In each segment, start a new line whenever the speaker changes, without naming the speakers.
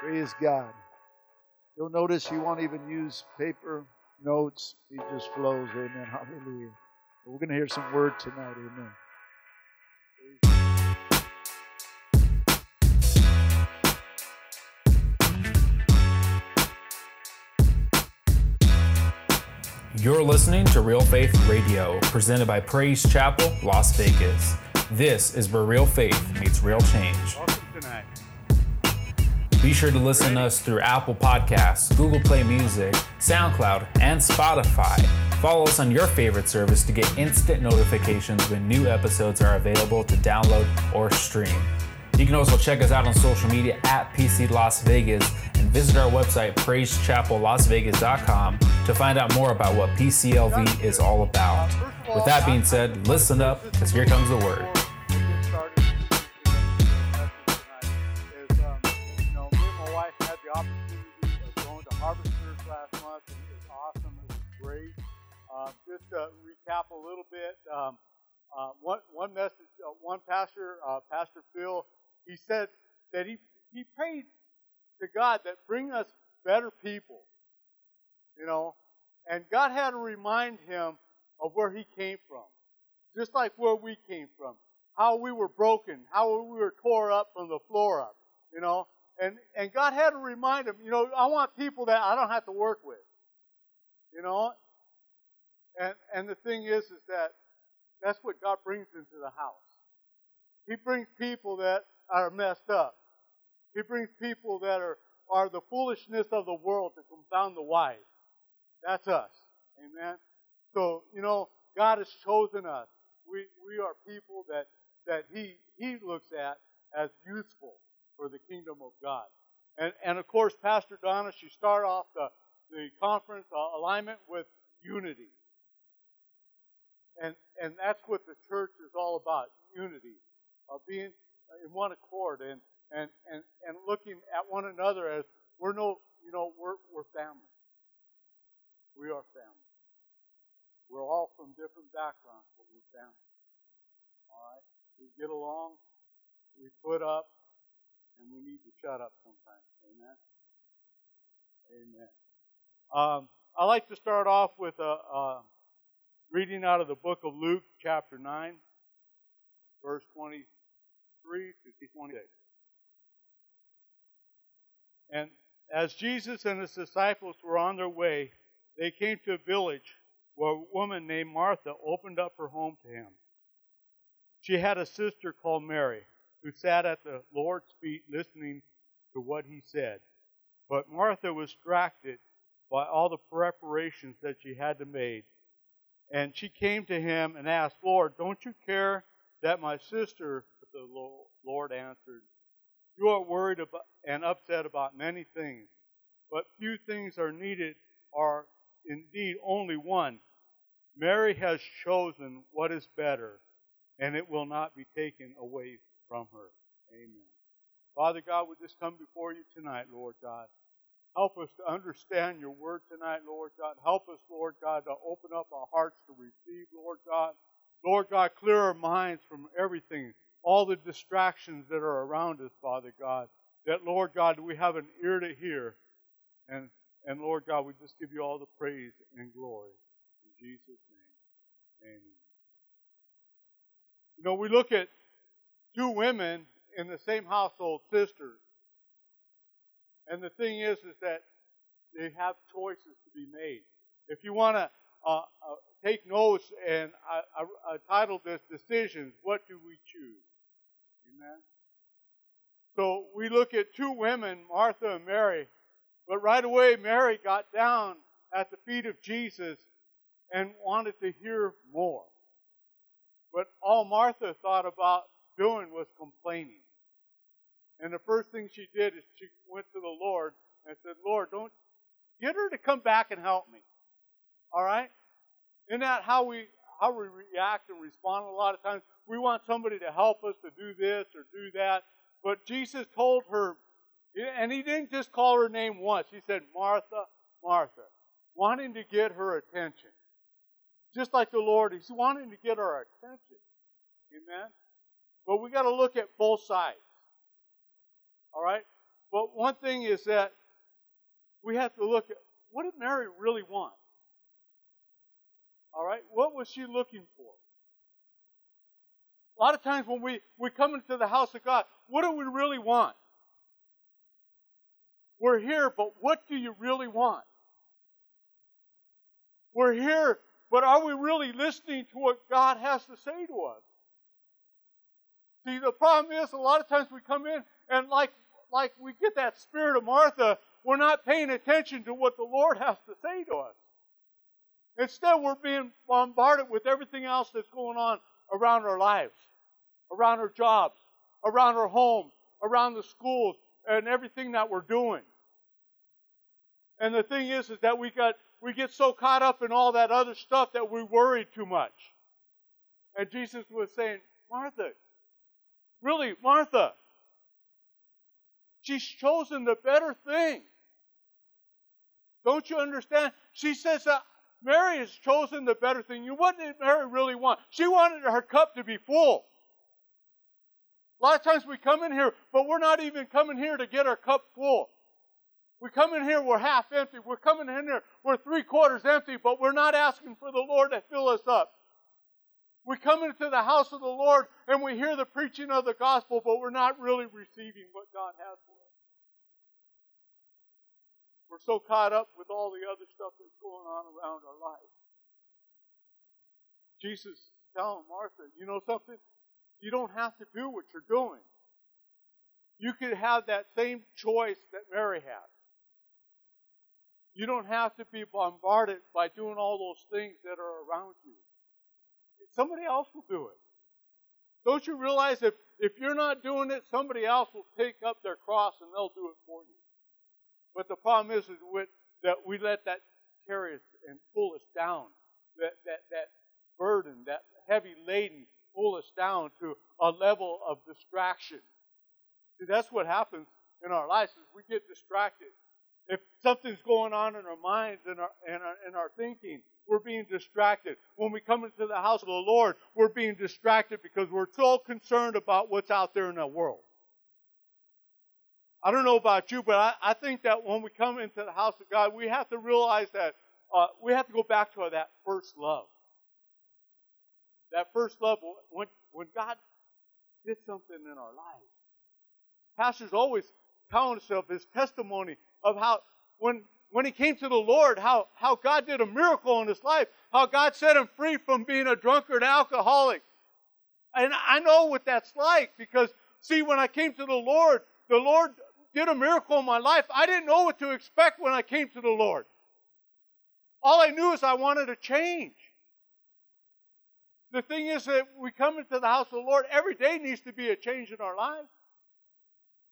Praise God. You'll notice he won't even use paper notes. He just flows. Amen. Hallelujah. We're going to hear some word tonight. Amen.
You're listening to Real Faith Radio, presented by Praise Chapel, Las Vegas. This is where real faith meets real change.
Welcome tonight.
Be sure to listen to us through Apple Podcasts, Google Play Music, SoundCloud, and Spotify. Follow us on your favorite service to get instant notifications when new episodes are available to download or stream. You can also check us out on social media at PC Las Vegas and visit our website, praisechapellasvegas.com, to find out more about what PCLV is all about. With that being said, listen up, because here comes the word.
Uh, just to recap a little bit, um, uh, one one message, uh, one pastor, uh, Pastor Phil, he said that he he prayed to God that bring us better people, you know, and God had to remind him of where he came from, just like where we came from how we were broken, how we were tore up from the floor up, you know. And and God had to remind him, you know, I want people that I don't have to work with, you know. And and the thing is, is that that's what God brings into the house. He brings people that are messed up. He brings people that are are the foolishness of the world to confound the wise. That's us. Amen. So, you know, God has chosen us. We we are people that that he he looks at as useful for the kingdom of God. And and of course, Pastor Donna, she started off the the conference uh, alignment with unity. And and that's what the church is all about, unity, of being in one accord and and and and looking at one another as we're no, you know, we're we're family. We are family. We're all from different backgrounds, but we're family. All right? We get along, we put up, and we need to shut up sometimes. Amen? Amen. Um, I like to start off with a, a reading out of the book of Luke, chapter 9, verse 23 to 26. And as Jesus and his disciples were on their way, they came to a village where a woman named Martha opened up her home to him. She had a sister called Mary who sat at the Lord's feet listening to what he said. But Martha was distracted by all the preparations that she had to make. And she came to him and asked, Lord, don't you care that my sister, but the Lord answered, You are worried about and upset about many things, but few things are needed, are indeed only one. Mary has chosen what is better, and it will not be taken away from her. Amen. Father God, we just come before you tonight, Lord God. Help us to understand your word tonight, Lord God. Help us, Lord God, to open up our hearts to receive, Lord God. Lord God, clear our minds from everything, all the distractions that are around us, Father God. That, Lord God, we have an ear to hear. And, and Lord God, we just give you all the praise and glory. In Jesus' name, amen. You know, we look at two women in the same household, sisters. And the thing is, is that they have choices to be made. If you want to uh, uh, take notes, and I, I, I titled this "Decisions." What do we choose? Amen. So we look at two women, Martha and Mary, but right away Mary got down at the feet of Jesus and wanted to hear more. But all Martha thought about doing was complaining. And the first thing she did is she went to the Lord and said, Lord, don't get her to come back and help me. All right? Isn't that how we how we react and respond a lot of times? We want somebody to help us to do this or do that. But Jesus told her, and he didn't just call her name once. He said, Martha, Martha, wanting to get her attention. Just like the Lord, He's wanting to get our attention. Amen? But we got to look at both sides. All right? But one thing is that we have to look at what did Mary really want? All right? What was she looking for? A lot of times when we, we come into the house of God, what do we really want? We're here, but what do you really want? We're here, but are we really listening to what God has to say to us? See, the problem is a lot of times we come in and like like we get that spirit of Martha, we're not paying attention to what the Lord has to say to us. Instead, we're being bombarded with everything else that's going on around our lives, around our jobs, around our homes, around the schools, and everything that we're doing. And the thing is, is that we got we get so caught up in all that other stuff that we worry too much. And Jesus was saying, Martha, really, Martha, she's chosen the better thing. Don't you understand? She says that Mary has chosen the better thing. You what did Mary really want? She wanted her cup to be full. A lot of times we come in here, but we're not even coming here to get our cup full. We come in here, we're half empty. We're coming in here, we're three quarters empty, but we're not asking for the Lord to fill us up. We come into the house of the Lord and we hear the preaching of the gospel, but we're not really receiving what God has for us. We're so caught up with all the other stuff that's going on around our life. Jesus telling Martha, you know something? You don't have to do what you're doing. You could have that same choice that Mary had. You don't have to be bombarded by doing all those things that are around you. Somebody else will do it. Don't you realize if, if you're not doing it, somebody else will take up their cross and they'll do it for you. But the problem is, is with, that we let that carry us and pull us down. That, that, that burden, that heavy laden, pull us down to a level of distraction. See, that's what happens in our lives is we get distracted. If something's going on in our minds and our, and our, and our thinking, we're being distracted. When we come into the house of the Lord, we're being distracted because we're so concerned about what's out there in the world. I don't know about you, but I, I think that when we come into the house of God, we have to realize that uh, we have to go back to that first love. That first love, when, when God did something in our lives. Pastor's always telling us of his testimony of how when when he came to the Lord, how, how God did a miracle in his life, how God set him free from being a drunkard alcoholic. And I know what that's like because, see, when I came to the Lord, the Lord did a miracle in my life. I didn't know what to expect when I came to the Lord. All I knew is I wanted to change. The thing is that we come into the house of the Lord, every day needs to be a change in our lives.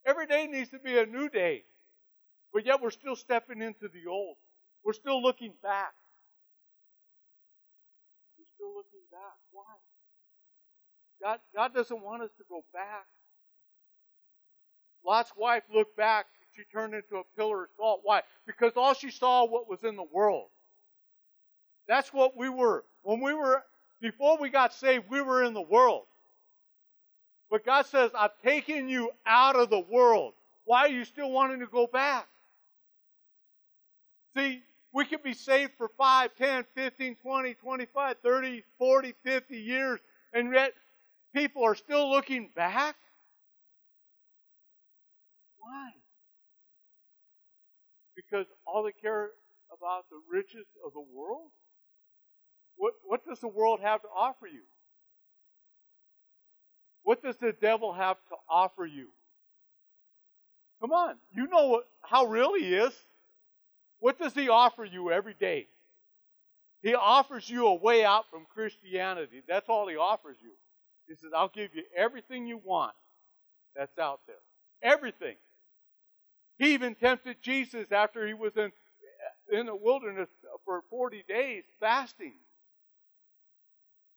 Every day needs to be a new day. But yet we're still stepping into the old. We're still looking back. We're still looking back. Why? God, God doesn't want us to go back. Lot's wife looked back. She turned into a pillar of salt. Why? Because all she saw what was in the world. That's what we were. When we were, before we got saved, we were in the world. But God says, I've taken you out of the world. Why are you still wanting to go back? See, we could be saved for 5, 10, 15, 20, 25, 30, 40, 50 years, and yet people are still looking back. Why? Because all they care about the riches of the world? What, what does the world have to offer you? What does the devil have to offer you? Come on, you know what, how real he is. What does he offer you every day? He offers you a way out from Christianity. That's all he offers you. He says, I'll give you everything you want that's out there. Everything. He even tempted Jesus after he was in, in the wilderness for 40 days fasting.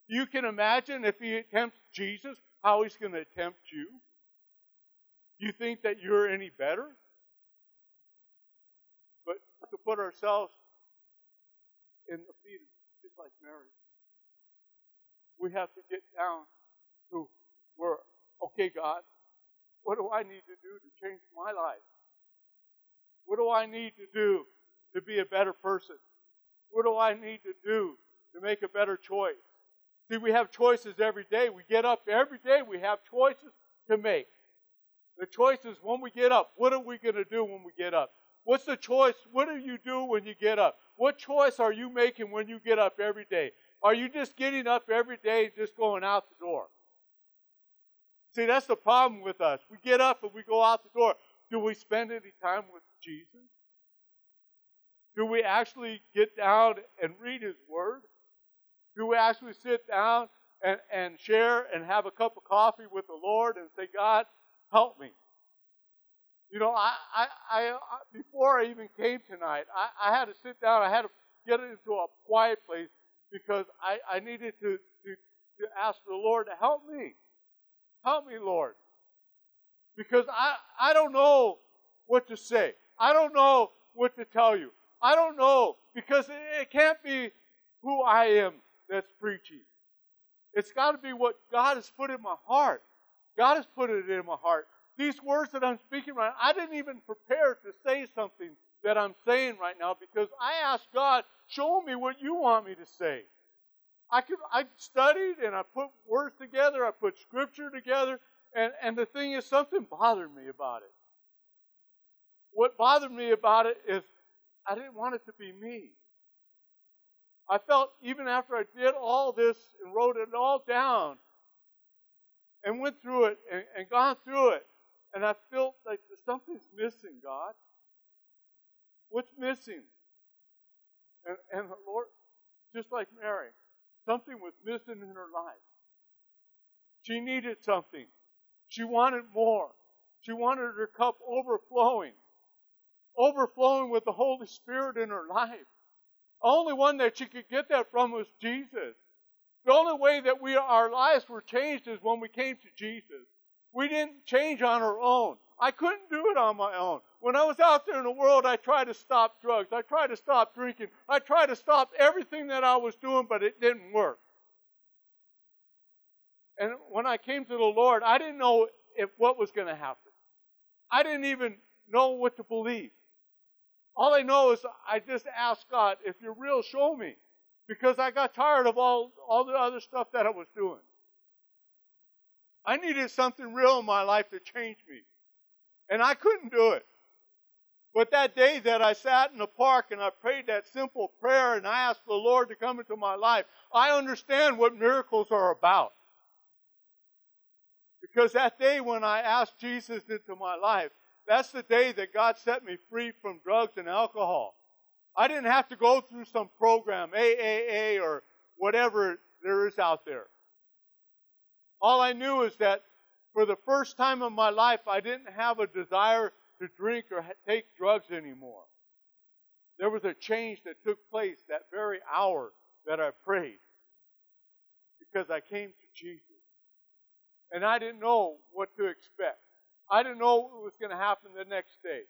You can imagine if he tempts Jesus, how he's going to tempt you. You think that you're any better? To put ourselves in the feet, just like Mary. We have to get down to where, okay, God, what do I need to do to change my life? What do I need to do to be a better person? What do I need to do to make a better choice? See, we have choices every day. We get up every day, we have choices to make. The choice is when we get up, what are we going to do when we get up? What's the choice? What do you do when you get up? What choice are you making when you get up every day? Are you just getting up every day, just going out the door? See, that's the problem with us. We get up and we go out the door. Do we spend any time with Jesus? Do we actually get down and read His Word? Do we actually sit down and, and share and have a cup of coffee with the Lord and say, God, help me? You know, I, I, I before I even came tonight, I, I had to sit down. I had to get into a quiet place because I, I needed to, to, to ask the Lord to help me. Help me, Lord. Because I, I don't know what to say. I don't know what to tell you. I don't know because it, it can't be who I am that's preaching. It's got to be what God has put in my heart. God has put it in my heart. These words that I'm speaking right now, I didn't even prepare to say something that I'm saying right now because I asked God, show me what you want me to say. I could I studied and I put words together, I put scripture together, and, and the thing is something bothered me about it. What bothered me about it is I didn't want it to be me. I felt even after I did all this and wrote it all down and went through it and, and gone through it, and I felt like something's missing, God. What's missing? And, and the Lord, just like Mary, something was missing in her life. She needed something. She wanted more. She wanted her cup overflowing, overflowing with the Holy Spirit in her life. The only one that she could get that from was Jesus. The only way that we our lives were changed is when we came to Jesus. We didn't change on our own. I couldn't do it on my own. When I was out there in the world, I tried to stop drugs. I tried to stop drinking. I tried to stop everything that I was doing, but it didn't work. And when I came to the Lord, I didn't know if what was going to happen. I didn't even know what to believe. All I know is I just asked God, if you're real, show me. Because I got tired of all, all the other stuff that I was doing. I needed something real in my life to change me. And I couldn't do it. But that day that I sat in the park and I prayed that simple prayer and I asked the Lord to come into my life, I understand what miracles are about. Because that day when I asked Jesus into my life, that's the day that God set me free from drugs and alcohol. I didn't have to go through some program, AAA or whatever there is out there. All I knew is that for the first time in my life, I didn't have a desire to drink or take drugs anymore. There was a change that took place that very hour that I prayed because I came to Jesus. And I didn't know what to expect. I didn't know what was going to happen the next day.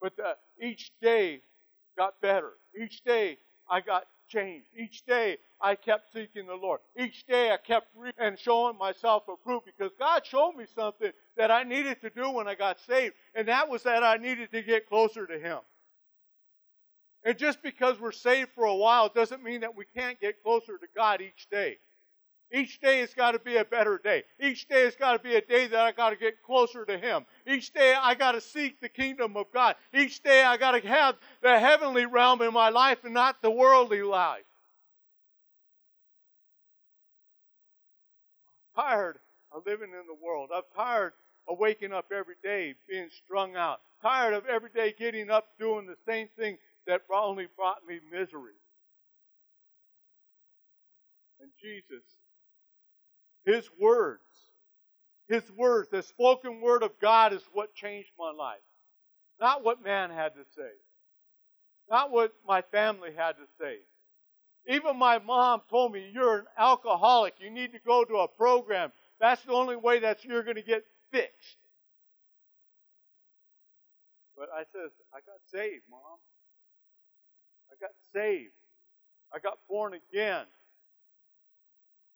But the, each day got better. Each day I got changed. Each day I kept seeking the Lord. Each day I kept re- and showing myself approved because God showed me something that I needed to do when I got saved, and that was that I needed to get closer to Him. And just because we're saved for a while doesn't mean that we can't get closer to God each day. Each day has got to be a better day. Each day has got to be a day that I got to get closer to Him. Each day I got to seek the kingdom of God. Each day I got to have the heavenly realm in my life and not the worldly life. I'm tired of living in the world. I'm tired of waking up every day being strung out. Tired of every day getting up doing the same thing that only brought me misery. And Jesus his words, His words, the spoken word of God is what changed my life. Not what man had to say. Not what my family had to say. Even my mom told me, you're an alcoholic. You need to go to a program. That's the only way that you're going to get fixed. But I says, I got saved, mom. I got saved. I got born again.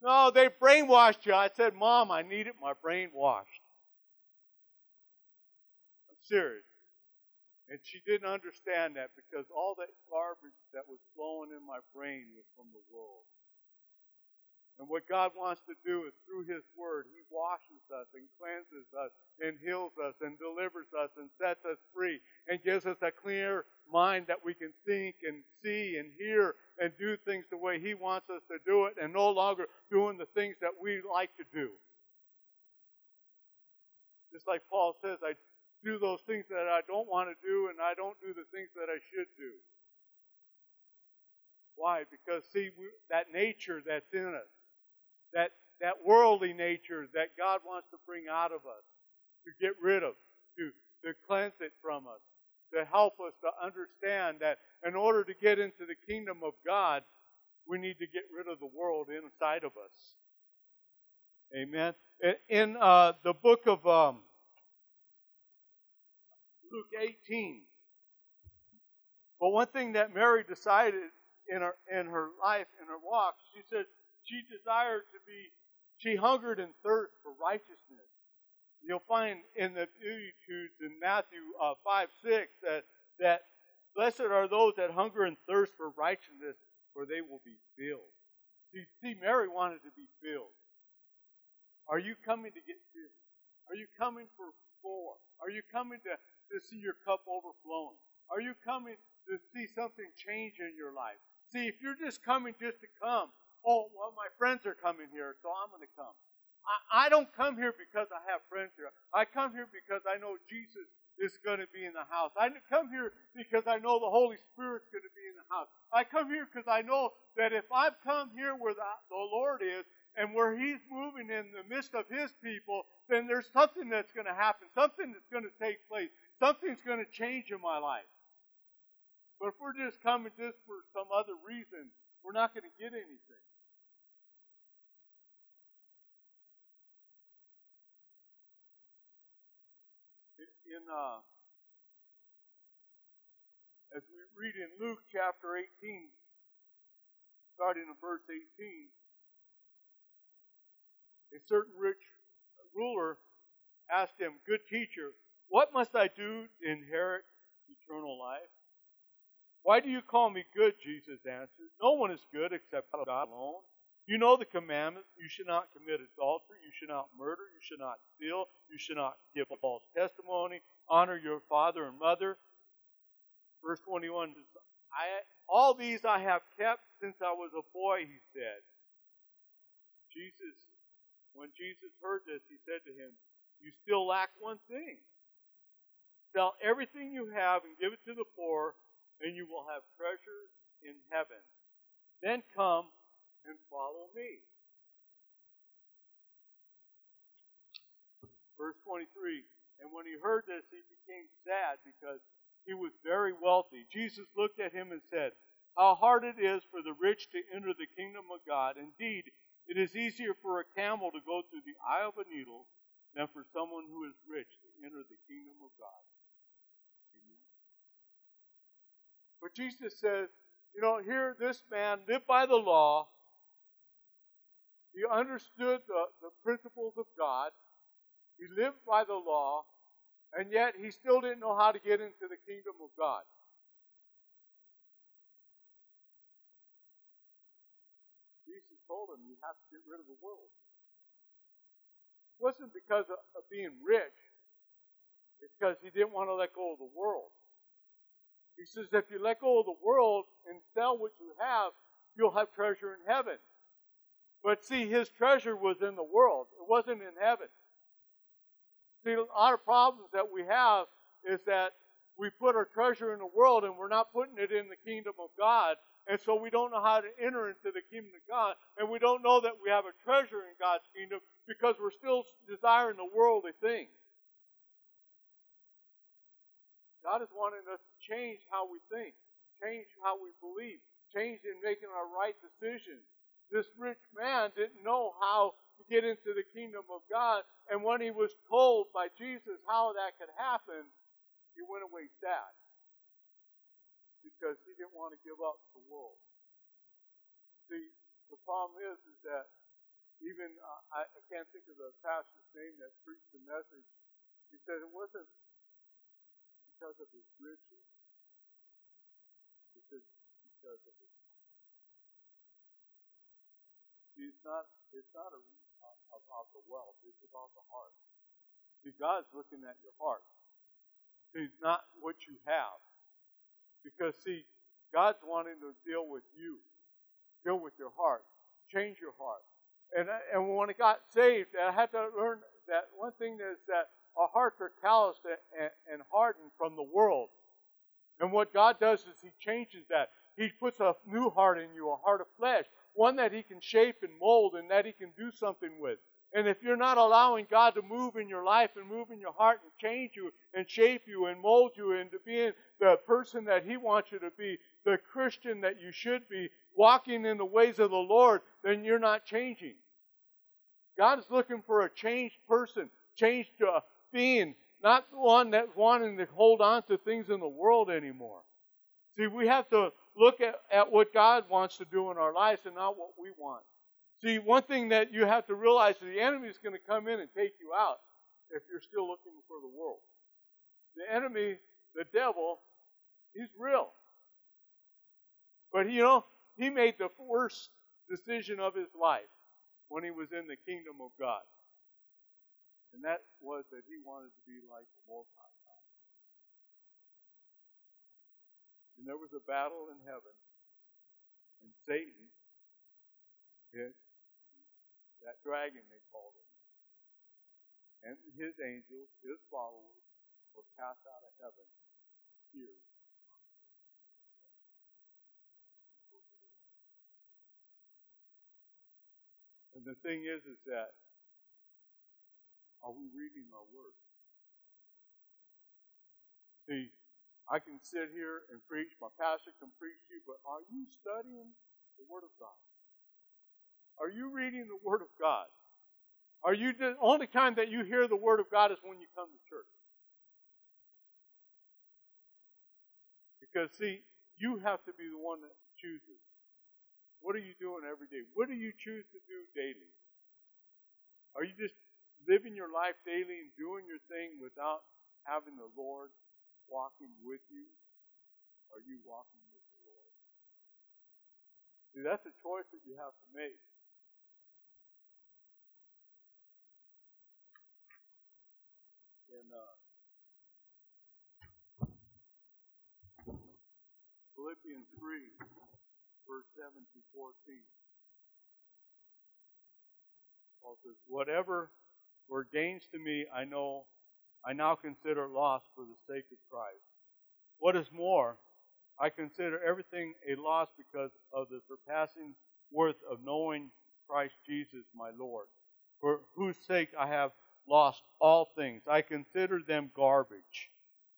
No, they brainwashed you. I said, Mom, I needed my brain washed. I'm serious. And she didn't understand that because all that garbage that was flowing in my brain was from the world. And what God wants to do is through His Word, He washes us and cleanses us and heals us and delivers us and sets us free and gives us a clear mind that we can think and see and hear and do things the way He wants us to do it and no longer doing the things that we like to do. Just like Paul says, I do those things that I don't want to do and I don't do the things that I should do. Why? Because see, we, that nature that's in us, that, that worldly nature that God wants to bring out of us, to get rid of, to, to cleanse it from us, to help us to understand that in order to get into the kingdom of God, we need to get rid of the world inside of us. Amen. In uh, the book of um, Luke 18, but one thing that Mary decided in her in her life, in her walk, she said she desired to be, she hungered and thirsted for righteousness. You'll find in the Beatitudes in Matthew uh, 5 6 that, that blessed are those that hunger and thirst for righteousness, for they will be filled. See, see, Mary wanted to be filled. Are you coming to get filled? Are you coming for more? Are you coming to, to see your cup overflowing? Are you coming to see something change in your life? See, if you're just coming just to come, oh, well, my friends are coming here, so I'm going to come. I, don't come here because I have friends here. I come here because I know Jesus is going to be in the house. I come here because I know the Holy Spirit's going to be in the house. I come here because I know that if I've come here where the, the Lord is and where He's moving in the midst of His people, then there's something that's going to happen, something that's going to take place, something's going to change in my life. But if we're just coming just for some other reason, we're not going to get anything. Uh, as we read in Luke chapter 18, starting in verse 18, a certain rich ruler asked him, Good teacher, what must I do to inherit eternal life? Why do you call me good? Jesus answered. No one is good except God alone. You know the commandment. You should not commit adultery. You should not murder. You should not steal. You should not give a false testimony. Honor your father and mother. Verse 21 says, I, All these I have kept since I was a boy, he said. Jesus, when Jesus heard this, he said to him, You still lack one thing. Sell everything you have and give it to the poor, and you will have treasure in heaven. Then come and follow me. Verse 23 And when he heard this, he became sad because he was very wealthy. Jesus looked at him and said, How hard it is for the rich to enter the kingdom of God. Indeed, it is easier for a camel to go through the eye of a needle than for someone who is rich to enter the kingdom of God. Amen. But Jesus says, you know, here this man lived by the law, he understood the, the principles of God. He lived by the law, and yet he still didn't know how to get into the kingdom of God. Jesus told him, You have to get rid of the world. It wasn't because of, of being rich, it's because he didn't want to let go of the world. He says, If you let go of the world and sell what you have, you'll have treasure in heaven. But see, his treasure was in the world. It wasn't in heaven. See, a lot of problems that we have is that we put our treasure in the world and we're not putting it in the kingdom of God. And so we don't know how to enter into the kingdom of God. And we don't know that we have a treasure in God's kingdom because we're still desiring the worldly things. God is wanting us to change how we think, change how we believe, change in making our right decisions, this rich man didn't know how to get into the kingdom of God. And when he was told by Jesus how that could happen, he went away sad. Because he didn't want to give up the world. See, the problem is, is that even, uh, I, I can't think of the pastor's name that preached the message. He said it wasn't because of his riches. He because of his heart. See, it's not it's not about the wealth, it's about the heart. See, God's looking at your heart. See, not what you have. Because see, God's wanting to deal with you. Deal with your heart. Change your heart. And, and when I got saved, I had to learn that one thing is that our hearts are calloused and, and hardened from the world. And what God does is He changes that. He puts a new heart in you, a heart of flesh, one that He can shape and mold and that He can do something with. And if you're not allowing God to move in your life and move in your heart and change you and shape you and mold you into being the person that He wants you to be, the Christian that you should be, walking in the ways of the Lord, then you're not changing. God is looking for a changed person, changed uh, being, not one that's wanting to hold on to things in the world anymore. See, we have to look at, at what God wants to do in our lives and not what we want. See, one thing that you have to realize is the enemy is going to come in and take you out if you're still looking for the world. The enemy, the devil, he's real. But you know, he made the worst decision of his life when he was in the kingdom of God. And that was that he wanted to be like the Most High And there was a battle in heaven, and Satan, his, that dragon they called him, and his angels, his followers, were cast out of heaven here And the thing is, is that are we reading our word? See, I can sit here and preach, my pastor can preach to you, but are you studying the Word of God? Are you reading the Word of God? Are you the only time that you hear the Word of God is when you come to church? Because see, you have to be the one that chooses. What are you doing every day? What do you choose to do daily? Are you just living your life daily and doing your thing without having the Lord walking with you? Are you walking with the Lord? See, that's a choice that you have to make. In uh, Philippians 3, verse 7 to 14. Paul says, Whatever were gains to me, I know, I now consider loss for the sake of Christ. What is more, I consider everything a loss because of the surpassing worth of knowing Christ Jesus my Lord, for whose sake I have lost all things. I consider them garbage,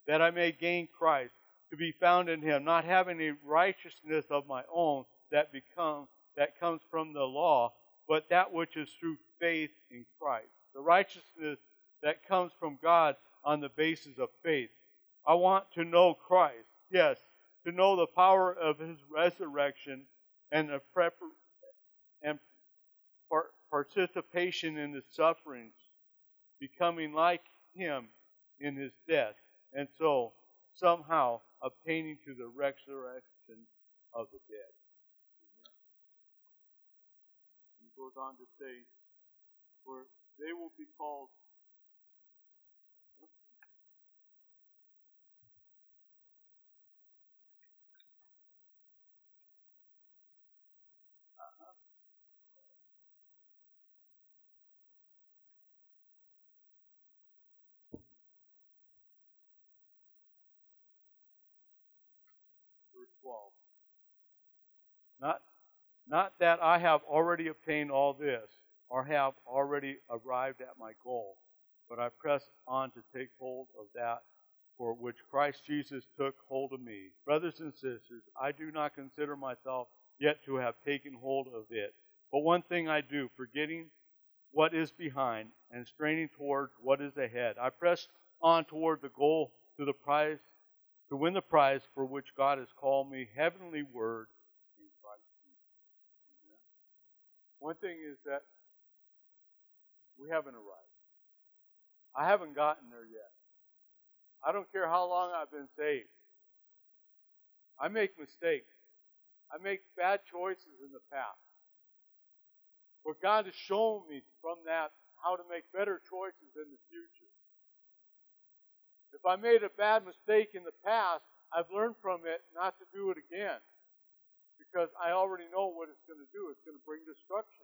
that I may gain Christ, to be found in him, not having a righteousness of my own that become that comes from the law, but that which is through faith in Christ. The righteousness that comes from God on the basis of faith. I want to know Christ. Yes, to know the power of his resurrection and the prep and participation in his sufferings, becoming like him in his death, and so somehow obtaining to the resurrection of the dead. He goes on to say, for they will be called verse 12. Not, not that I have already obtained all this, or have already arrived at my goal, but I press on to take hold of that for which Christ Jesus took hold of me. Brothers and sisters, I do not consider myself yet to have taken hold of it. But one thing I do, forgetting what is behind and straining towards what is ahead, I press on toward the goal to the prize to win the prize for which God has called me heavenly word in Christ Jesus. Amen. One thing is that we haven't arrived. I haven't gotten there yet. I don't care how long I've been saved. I make mistakes. I make bad choices in the past. But God has shown me from that how to make better choices in the future. If I made a bad mistake in the past, I've learned from it not to do it again. Because I already know what it's going to do. It's going to bring destruction.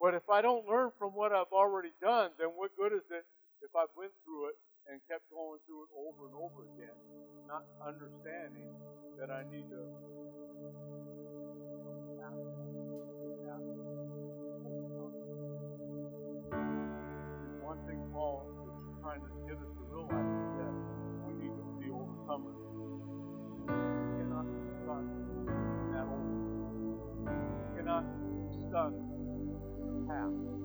But if I don't learn from what I've already done, then what good is it if I've went through it and kept going through it over and over again, not understanding that I need to trying to get us to realize that we need to be overcomers. We cannot be stuck in that old. We cannot be stuck in the past.